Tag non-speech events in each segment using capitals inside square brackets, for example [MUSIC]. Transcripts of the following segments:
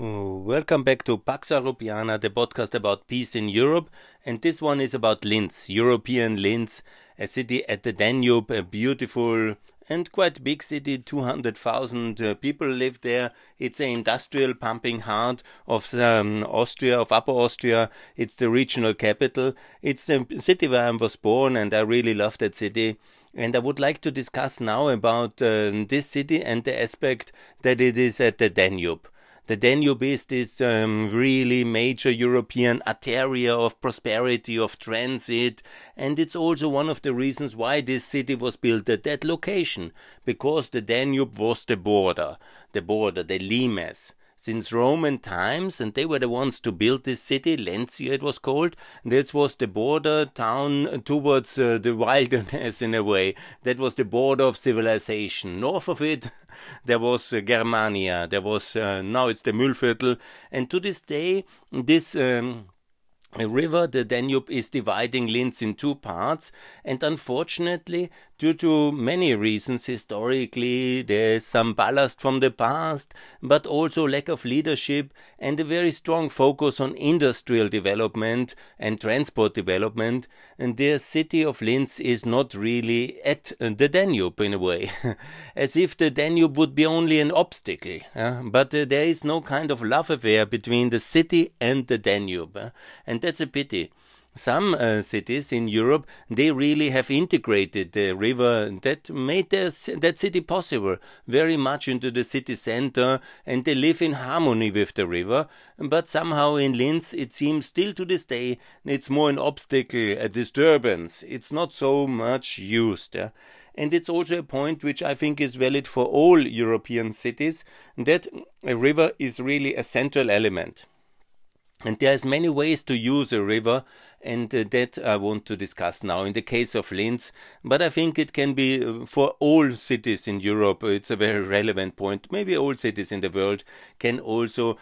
Welcome back to Pax Europiana, the podcast about peace in Europe. And this one is about Linz, European Linz, a city at the Danube, a beautiful and quite big city. 200,000 uh, people live there. It's an industrial pumping heart of um, Austria, of Upper Austria. It's the regional capital. It's the city where I was born, and I really love that city. And I would like to discuss now about uh, this city and the aspect that it is at the Danube. The Danube is this um, really major European arteria of prosperity, of transit, and it's also one of the reasons why this city was built at that location, because the Danube was the border, the border, the limes since Roman times, and they were the ones to build this city, Lentia it was called. This was the border town towards uh, the wilderness in a way. That was the border of civilization. North of it, [LAUGHS] there was uh, Germania. There was uh, now it's the Mühlviertel, and to this day, this. Um, a river, the Danube, is dividing Linz in two parts, and unfortunately, due to many reasons, historically, there's some ballast from the past, but also lack of leadership and a very strong focus on industrial development and transport development. And the city of Linz is not really at the Danube in a way, [LAUGHS] as if the Danube would be only an obstacle. Uh, but uh, there is no kind of love affair between the city and the Danube. Uh, and that's a pity. Some uh, cities in Europe they really have integrated the river that made their, that city possible very much into the city center, and they live in harmony with the river. But somehow in Linz, it seems still to this day, it's more an obstacle, a disturbance. It's not so much used. Yeah? and it's also a point which I think is valid for all European cities that a river is really a central element. And there's many ways to use a river, and uh, that I want to discuss now in the case of Linz. But I think it can be uh, for all cities in Europe. It's a very relevant point. Maybe all cities in the world can also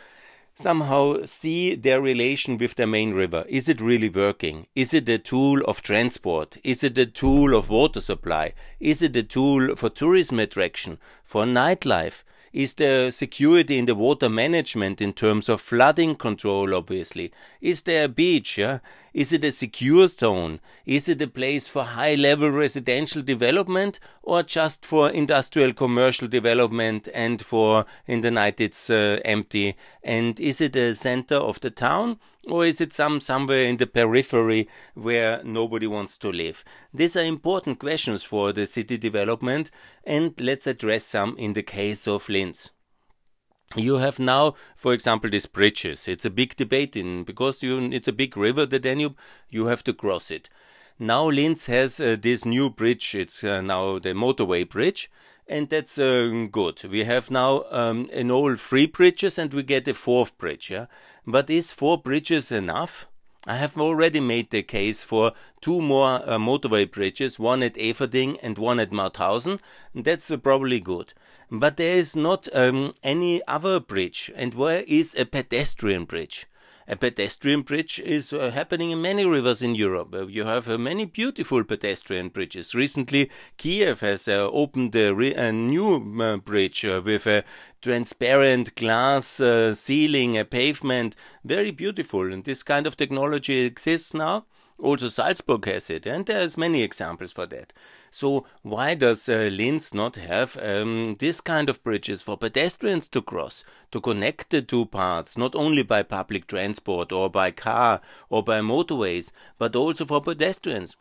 somehow see their relation with their main river. Is it really working? Is it a tool of transport? Is it a tool of water supply? Is it a tool for tourism attraction, for nightlife? Is there security in the water management in terms of flooding control, obviously? Is there a beach? Yeah? Is it a secure zone? Is it a place for high level residential development or just for industrial commercial development and for in the night it's uh, empty? And is it a center of the town or is it some somewhere in the periphery where nobody wants to live? These are important questions for the city development, and let's address some in the case of Linz. You have now, for example, these bridges. It's a big debate in because you, it's a big river, the Danube. You have to cross it. Now Linz has uh, this new bridge. It's uh, now the motorway bridge, and that's uh, good. We have now um, an old three bridges, and we get a fourth bridge. Yeah, but is four bridges enough? I have already made the case for two more uh, motorway bridges, one at Eferding and one at Mauthausen. That's uh, probably good. But there is not um, any other bridge. And where is a pedestrian bridge? a pedestrian bridge is uh, happening in many rivers in Europe. Uh, you have uh, many beautiful pedestrian bridges. Recently, Kiev has uh, opened a, a, new uh, bridge uh, with a transparent glass ceiling, a pavement. Very beautiful. And this kind of technology exists now. Also, Salzburg has it, and there's many examples for that. So, why does uh, Linz not have um, this kind of bridges for pedestrians to cross, to connect the two parts, not only by public transport or by car or by motorways, but also for pedestrians?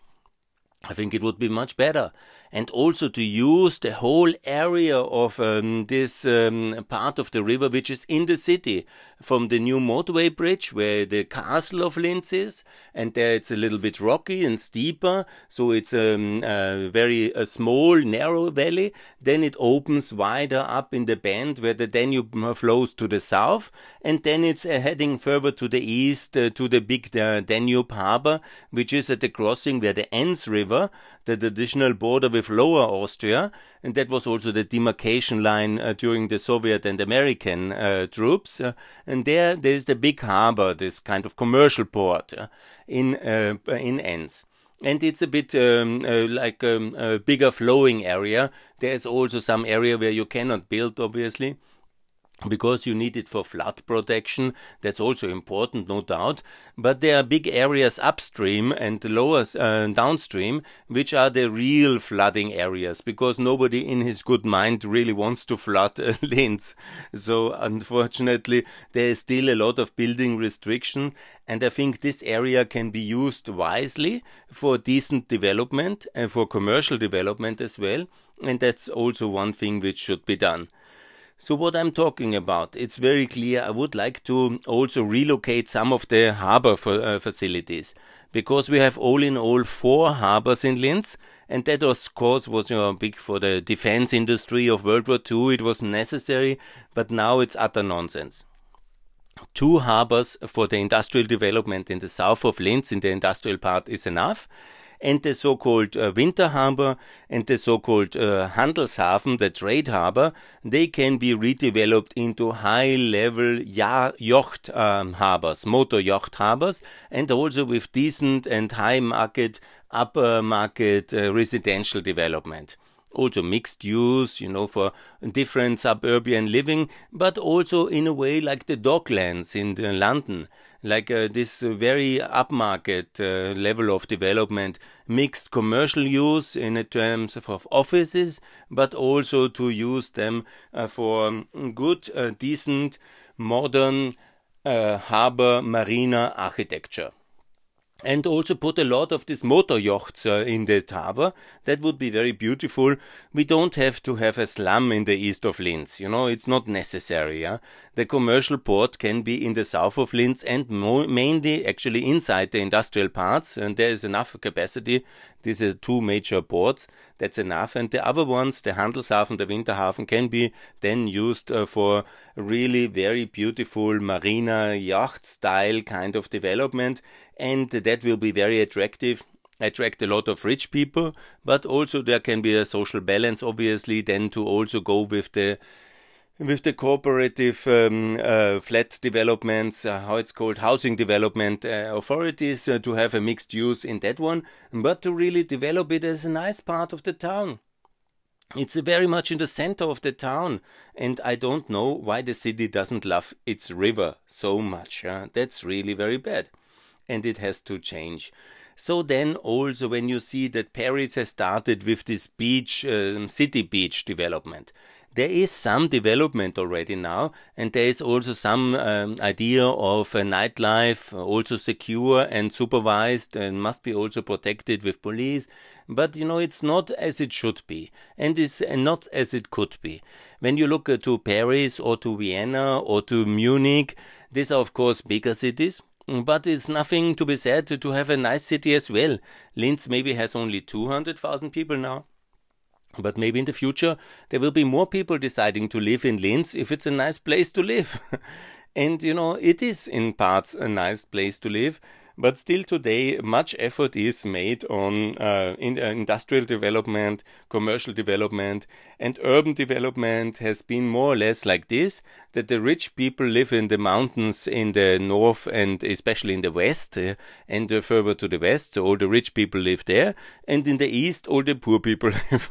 I think it would be much better. And also to use the whole area of um, this um, part of the river which is in the city, from the new motorway bridge where the castle of Linz is, and there it's a little bit rocky and steeper, so it's um, a very a small, narrow valley. Then it opens wider up in the bend where the Danube flows to the south, and then it's uh, heading further to the east uh, to the big uh, Danube harbor, which is at the crossing where the Enns River, the traditional border with Lower Austria, and that was also the demarcation line uh, during the Soviet and American uh, troops. Uh, and there, there is the big harbor, this kind of commercial port uh, in uh, in Enns and it's a bit um, uh, like um, a bigger flowing area. There's also some area where you cannot build, obviously. Because you need it for flood protection. That's also important, no doubt. But there are big areas upstream and lower uh, downstream, which are the real flooding areas, because nobody in his good mind really wants to flood uh, [LAUGHS] Linz. So unfortunately, there is still a lot of building restriction, and I think this area can be used wisely for decent development and for commercial development as well. And that's also one thing which should be done. So what I'm talking about, it's very clear. I would like to also relocate some of the harbor uh, facilities because we have all in all four harbors in Linz, and that of course was you know, big for the defense industry of World War II. It was necessary, but now it's utter nonsense. Two harbors for the industrial development in the south of Linz in the industrial part is enough and the so-called uh, winter harbor and the so-called uh, Handelshafen, the trade harbor, they can be redeveloped into high-level yacht um, harbors, motor yacht harbors, and also with decent and high market, upper market uh, residential development. Also mixed use, you know, for different suburban living, but also in a way like the docklands in London like uh, this uh, very upmarket uh, level of development, mixed commercial use in terms of, of offices, but also to use them uh, for um, good, uh, decent, modern uh, harbor marina architecture and also put a lot of these motor yachts uh, in the harbor. That would be very beautiful. We don't have to have a slum in the east of Linz. You know, it's not necessary. Yeah? The commercial port can be in the south of Linz and mainly actually inside the industrial parts. And there is enough capacity. These are two major ports. That's enough. And the other ones, the Handelshafen, the Winterhafen, can be then used uh, for really very beautiful marina yacht style kind of development and that will be very attractive attract a lot of rich people but also there can be a social balance obviously then to also go with the with the cooperative um, uh, flat developments, uh, how it's called, housing development uh, authorities, uh, to have a mixed use in that one, but to really develop it as a nice part of the town. It's very much in the center of the town, and I don't know why the city doesn't love its river so much. That's really very bad and it has to change. So then also when you see that Paris has started with this beach, um, city beach development, there is some development already now, and there is also some um, idea of a nightlife, also secure and supervised, and must be also protected with police. But you know, it's not as it should be, and it's not as it could be. When you look uh, to Paris or to Vienna or to Munich, these are of course bigger cities but it's nothing to be said to have a nice city as well. Linz maybe has only 200,000 people now. But maybe in the future there will be more people deciding to live in Linz if it's a nice place to live. [LAUGHS] and you know, it is in parts a nice place to live. But still today, much effort is made on uh, in, uh, industrial development, commercial development, and urban development has been more or less like this, that the rich people live in the mountains in the north and especially in the west, uh, and uh, further to the west, so all the rich people live there, and in the east, all the poor people [LAUGHS] live.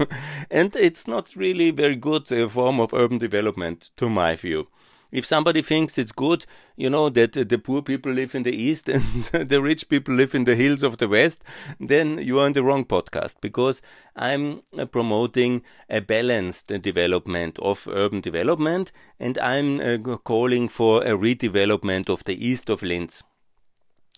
and it's not really very good uh, form of urban development, to my view. If somebody thinks it's good, you know, that the poor people live in the east [LAUGHS] and the rich people live in the hills of the west, then you are on the wrong podcast because I'm uh, promoting a balanced development of urban development and I'm uh, calling for a redevelopment of the east of Linz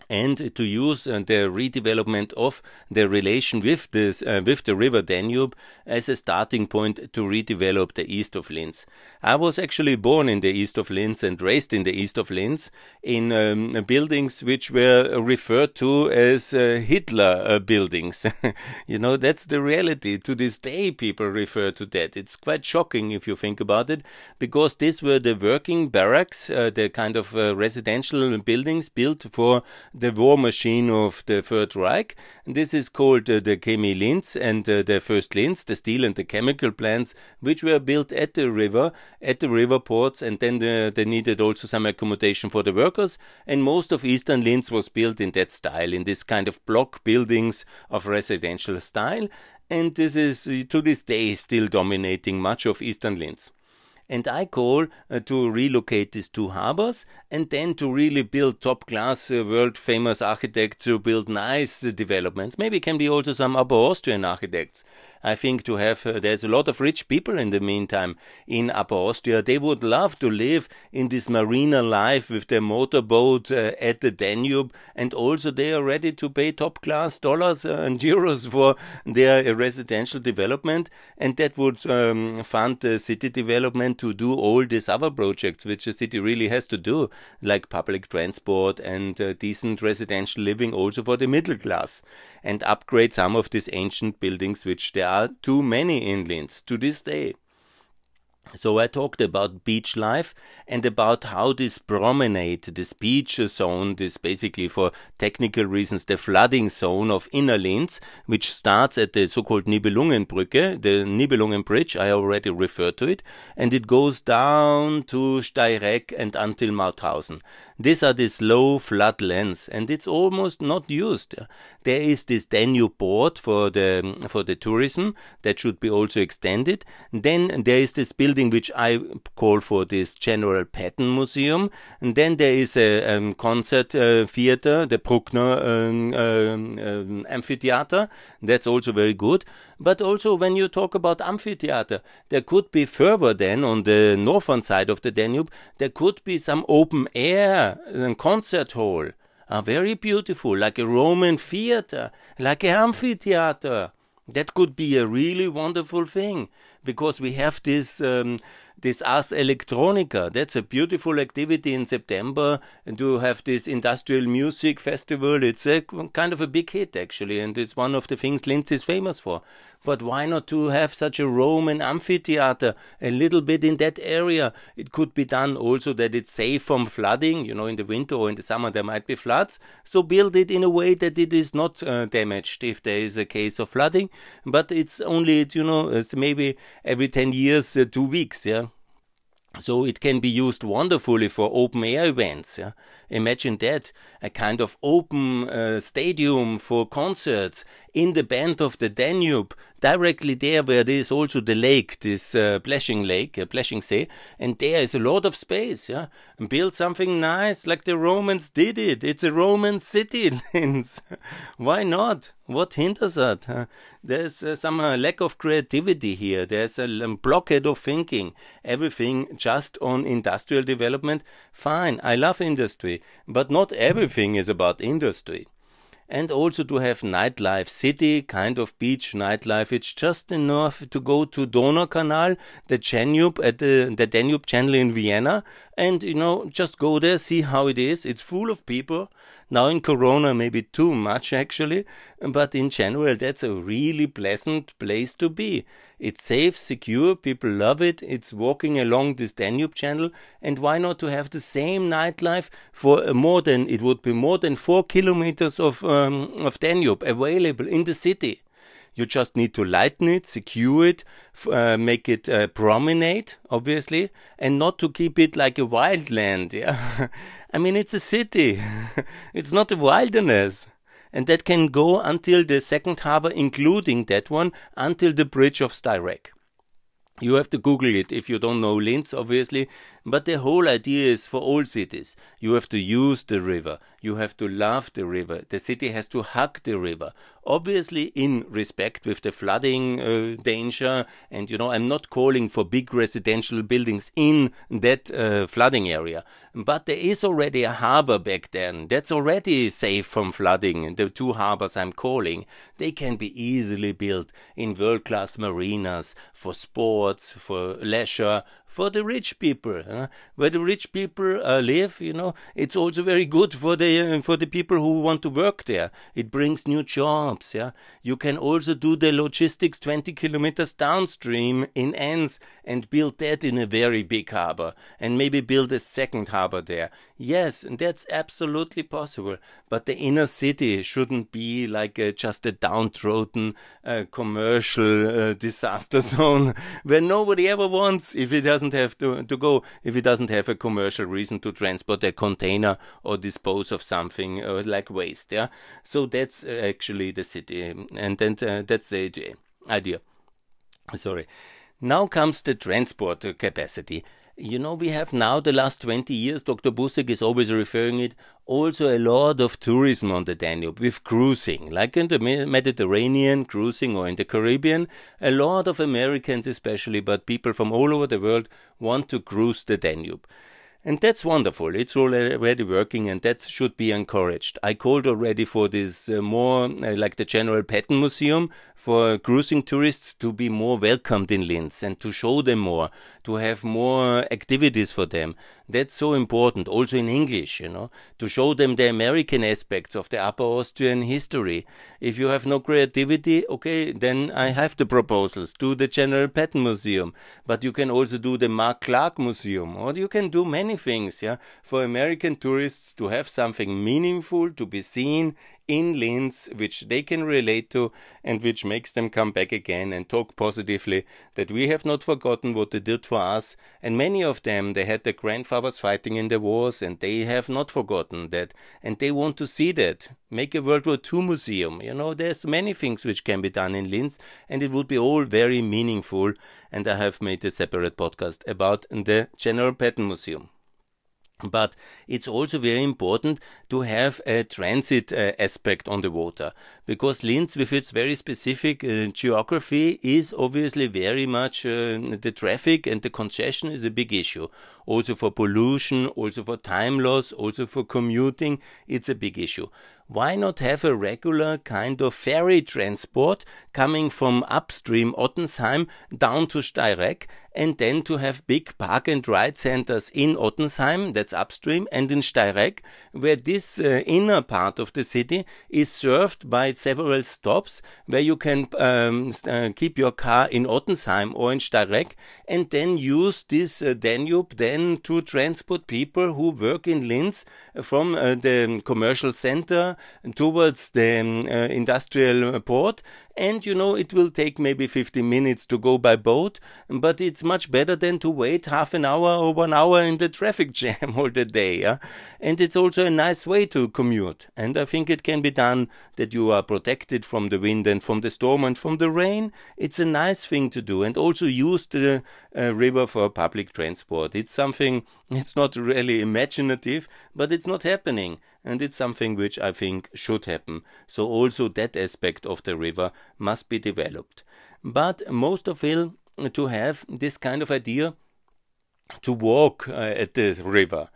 and to use uh, the redevelopment of the relation with this uh, with the river Danube as a starting point to redevelop the east of Linz. I was actually born in the east of Linz and raised in the east of Linz in um, buildings which were referred to as uh, Hitler uh, buildings. [LAUGHS] you know that's the reality. To this day, people refer to that. It's quite shocking if you think about it, because these were the working barracks, uh, the kind of uh, residential buildings built for the war machine of the Third Reich. And this is called uh, the Chemie Linz and uh, the VÖEST Linz, the steel and the chemical plants, which were built at the river, at the river ports, and then the, they needed also some accommodation for the workers. And most of Eastern Linz was built in that style, in this kind of block buildings of residential style. And this is uh, to this day still dominating much of Eastern Linz. And I call uh, to relocate these two harbors and then to really build top class, uh, world famous architects to build nice uh, developments. Maybe can be also some Upper Austrian architects. I think to have, uh, there's a lot of rich people in the meantime in Upper Austria. They would love to live in this marina life with their motorboat uh, at the Danube and also they are ready to pay top class dollars and [LAUGHS] euros for their residential development and that would um, fund the city development to do all these other projects which a city really has to do, like public transport and uh, decent residential living also for the middle class, and upgrade some of these ancient buildings which there are too many in Linz to this day. So I talked about beach life and about how this promenade, this beach zone, this basically for technical reasons the flooding zone of Inner Linz, which starts at the so-called Nibelungenbrücke, the Nibelungen Bridge, I already referred to it, and it goes down to Steyregg and until Mauthausen. These are these low flood lands, and it's almost not used. There is this Danube board for the for the tourism that should be also extended. Then there is this building which I call for this General Patton Museum, and then there is a um, concert uh, theater, the Bruckner um, um, um, amphitheater. That's also very good. But also when you talk about amphitheater, there could be further then on the northern side of the Danube, there could be some open air uh, concert hall. Are very beautiful, like a Roman theater, like an amphitheater. That could be a really wonderful thing because we have this um, this Ars Electronica. That's a beautiful activity in September and to have this industrial music festival. It's a kind of a big hit actually, and it's one of the things Linz is famous for. But why not to have such a Roman amphitheater a little bit in that area? It could be done also that it's safe from flooding. You know, in the winter or in the summer there might be floods. So build it in a way that it is not uh, damaged if there is a case of flooding. But it's only, you know, it's maybe every 10 years, uh, two weeks, yeah. So it can be used wonderfully for open air events. Yeah? Imagine that a kind of open uh, stadium for concerts in the bend of the Danube, directly there where there is also the lake, this uh, Lake, uh, Sea, and there is a lot of space. Yeah, and build something nice like the Romans did it. It's a Roman city, [LAUGHS] Linz. Why not? What hinders that? Huh? There's uh, some uh, lack of creativity here. There's a um, blockade of thinking. Everything just on industrial development. Fine, I love industry, but not everything is about industry and also to have nightlife, city kind of beach nightlife. It's just enough to go to Donaukanal, the Danube at the, the Danube Channel in Vienna, and you know just go there, see how it is. It's full of people. Now in Corona, maybe too much actually, but in general, that's a really pleasant place to be. It's safe, secure, people love it. It's walking along this Danube channel, and why not to have the same nightlife for more than it would be more than four kilometers of um, of Danube available in the city. You just need to lighten it, secure it, uh, make it uh, promenade, obviously, and not to keep it like a wildland. [LAUGHS] Yeah, I mean it's a city, [LAUGHS] it's not a wilderness, and that can go until the second harbor, including that one, until the bridge of Steyregg. You have to Google it if you don't know Linz, obviously, but the whole idea is for all cities. You have to use the river. You have to love the river. The city has to hug the river. Obviously, in respect with the flooding uh, danger. And, you know, I'm not calling for big residential buildings in that uh, flooding area. But there is already a harbor back then. That's already safe from flooding. The two harbors I'm calling, they can be easily built in world class marinas for sports, for leisure, for the rich people. Huh? Where the rich people uh, live, you know, it's also very good for the uh, for the people who want to work there. It brings new jobs. Yeah, you can also do the logistics 20 kilometers downstream in Enns and build that in a very big harbor, and maybe build a second harbor there. Yes, and that's absolutely possible. But the inner city shouldn't be like a, just a downtrodden uh, commercial uh, disaster [LAUGHS] zone where nobody ever wants if it doesn't have to, to go, if he doesn't have a commercial reason to transport a container or dispose of something uh, like waste. Yeah, so that's uh, actually the city, and then uh, that's the idea. Sorry. Now comes the transport capacity. You know, we have now the last 20 years, Dr. Busek is always referring it, also a lot of tourism on the Danube with cruising, like in the Mediterranean, cruising, or in the Caribbean. A lot of Americans, especially, but people from all over the world want to cruise the Danube. And that's wonderful. It's already working and that should be encouraged. I called already for this uh, more uh, like the General Patton Museum for cruising tourists to be more welcomed in Linz and to show them more, to have more activities for them. That's so important. Also in English, you know, to show them the American aspects of the Upper Austrian history. If you have no creativity, okay, then I have the proposals. Do the General Patton Museum, but you can also do the Mark Clark Museum, or you can do many things, yeah, for American tourists to have something meaningful to be seen in Linz, which they can relate to and which makes them come back again and talk positively that we have not forgotten what they did for us. And many of them, they had their grandfathers fighting in the wars and they have not forgotten that and they want to see that. Make a World War II museum. You know, there's many things which can be done in Linz and it would be all very meaningful. And I have made a separate podcast about the General Patton Museum. But it's also very important to have a transit uh, aspect on the water because Linz, with its very specific uh, geography, is obviously very much uh, the traffic and the congestion is a big issue. Also for pollution, also for time loss, also for commuting, it's a big issue why not have a regular kind of ferry transport coming from upstream Ottensheim down to Steyregg and then to have big park and ride centers in Ottensheim, that's upstream, and in Steyregg, where this uh, inner part of the city is served by several stops where you can um, uh, keep your car in Ottensheim or in Steyregg and then use this uh, Danube then to transport people who work in Linz from uh, the commercial center towards the um, uh, industrial port and you know it will take maybe 15 minutes to go by boat but it's much better than to wait half an hour or one hour in the traffic [LAUGHS] jam all the day yeah? and it's also a nice way to commute. And i think it can be done that you are protected from the wind and from the storm and from the rain. It's a nice thing to do and also use the uh, river for public transport. It's something it's not really imaginative but it's not happening and it's something which I think should happen. So also that aspect of the river must be developed. But most of it to have this kind of idea to walk uh, at the river.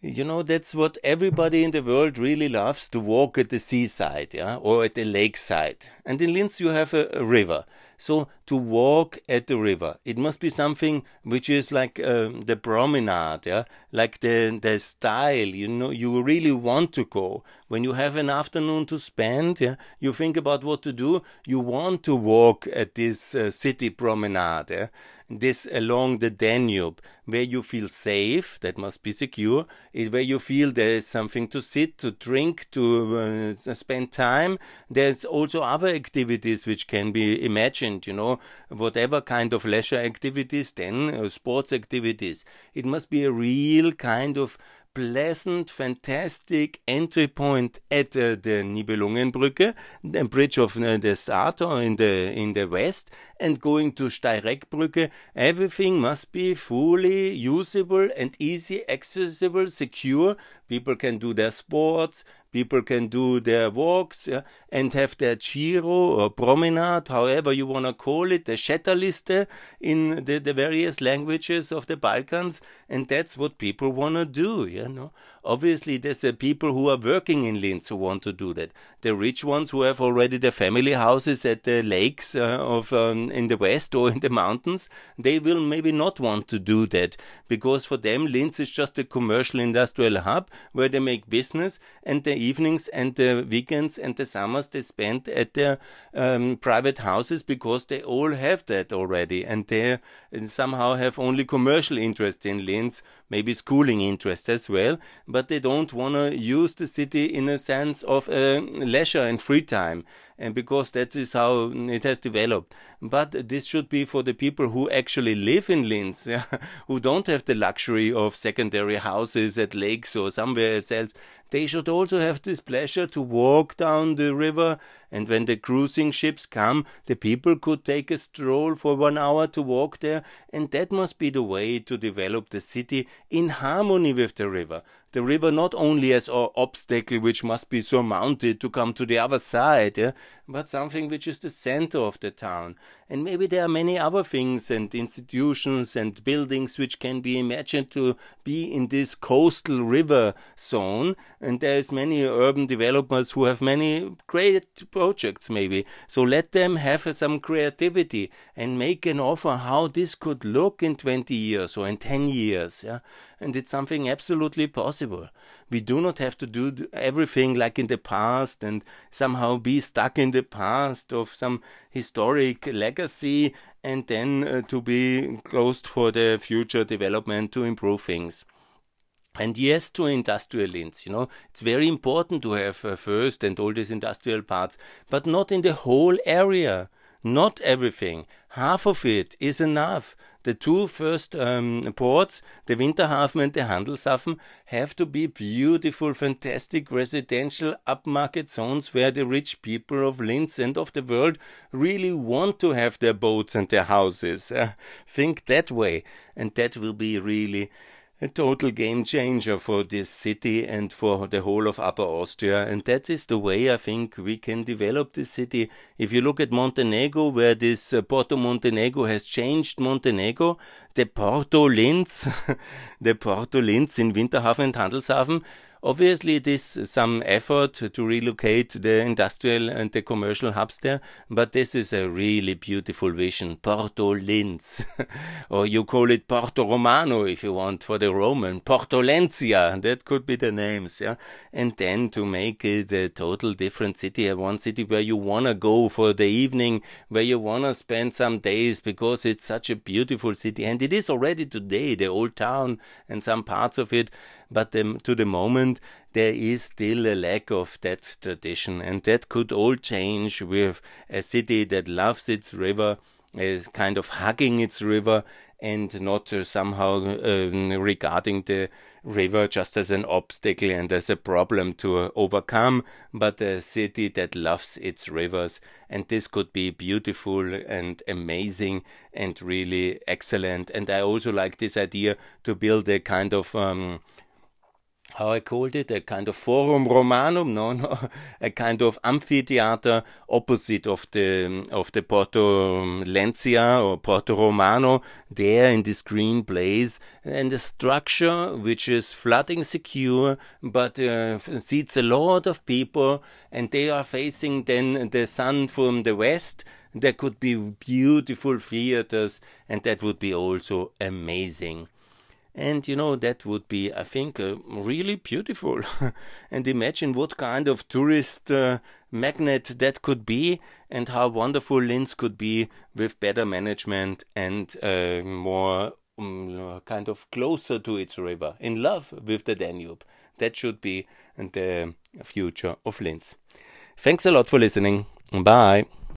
You know, that's what everybody in the world really loves to walk at the seaside, yeah, or at the lakeside. And in Linz, you have a, a river. So to walk at the river, it must be something which is like uh, the promenade, yeah, like the the style. You know, you really want to go when you have an afternoon to spend. Yeah, you think about what to do. You want to walk at this uh, city promenade. Yeah? This along the Danube, where you feel safe, that must be secure, where you feel there is something to sit, to drink, to uh, spend time. There's also other activities which can be imagined, you know, whatever kind of leisure activities, then uh, sports activities. It must be a real kind of pleasant, fantastic entry point at uh, the Nibelungenbrücke, the bridge of uh, the Stator in the in the west, and going to Steyreggbrücke. Everything must be fully usable and easy, accessible, secure. People can do their sports, People can do their walks yeah, and have their Giro or promenade, however you want to call it, the Šetalište in the, the various languages of the Balkans, and that's what people want to do. You know, obviously there's uh, people who are working in Linz who want to do that. The rich ones who have already their family houses at the lakes uh, of um, in the west or in the mountains, they will maybe not want to do that because for them Linz is just a commercial industrial hub where they make business and the evenings and the weekends and the summers they spend at their um, private houses because they all have that already and they somehow have only commercial interest in Linz, maybe schooling interest as well, but they don't want to use the city in a sense of uh, leisure and free time and because that is how it has developed. But this should be for the people who actually live in Linz, [LAUGHS] yeah, who don't have the luxury of secondary houses at lakes or somewhere else. They should also have this pleasure to walk down the river And when the cruising ships come, the people could take a stroll for one hour to walk there. And that must be the way to develop the city in harmony with the river the river not only as an obstacle which must be surmounted to come to the other side, yeah, but something which is the center of the town. And maybe there are many other things and institutions and buildings which can be imagined to be in this coastal river zone. And there is many urban developers who have many great projects maybe. So let them have some creativity and make an offer how this could look in 20 years or in 10 years. Yeah? and it's something absolutely possible. We do not have to do everything like in the past and somehow be stuck in the past of some historic legacy and then uh, to be closed for the future development to improve things. And yes, to industrial Linz, you know, it's very important to have uh, first and all these industrial parts, but not in the whole area. Not everything. Half of it is enough. The two first um, ports, the Winterhafen and the Handelshafen, have to be beautiful, fantastic residential upmarket zones where the rich people of Linz and of the world really want to have their boats and their houses. Uh, think that way, and that will be really a total game changer for this city and for the whole of Upper Austria. And that is the way I think we can develop this city. If you look at Montenegro, where this uh, Porto Montenegro has changed Montenegro, the Porto Linz, [LAUGHS] the Porto Linz in Winterhafen and Handelshafen Obviously, it is some effort to relocate the industrial and the commercial hubs there, but this is a really beautiful vision. Porto Linz, [LAUGHS] or you call it Porto Romano if you want for the Roman. Porto Lenzia, that could be the names, yeah. And then to make it a total different city, a one city where you wanna go for the evening, where you wanna spend some days because it's such a beautiful city, and it is already today the old town and some parts of it but to the moment there is still a lack of that tradition, and that could all change with a city that loves its river, is kind of hugging its river, and not uh, somehow um, regarding the river just as an obstacle and as a problem to uh, overcome, but a city that loves its rivers. And this could be beautiful and amazing and really excellent. And I also like this idea to build a kind of um, how I called it, a kind of forum romanum, no, no, [LAUGHS] a kind of amphitheater opposite of the of the Porto Lenzia or Porto Romano, there in this green place, and a structure which is flooding secure, but uh, seats a lot of people, and they are facing then the sun from the west. There could be beautiful theaters, and that would be also amazing. And you know, that would be, I think, uh, really beautiful. [LAUGHS] and imagine what kind of tourist uh, magnet that could be, and how wonderful Linz could be with better management and uh, more um, kind of closer to its river, in love with the Danube. That should be the future of Linz. Thanks a lot for listening. Bye.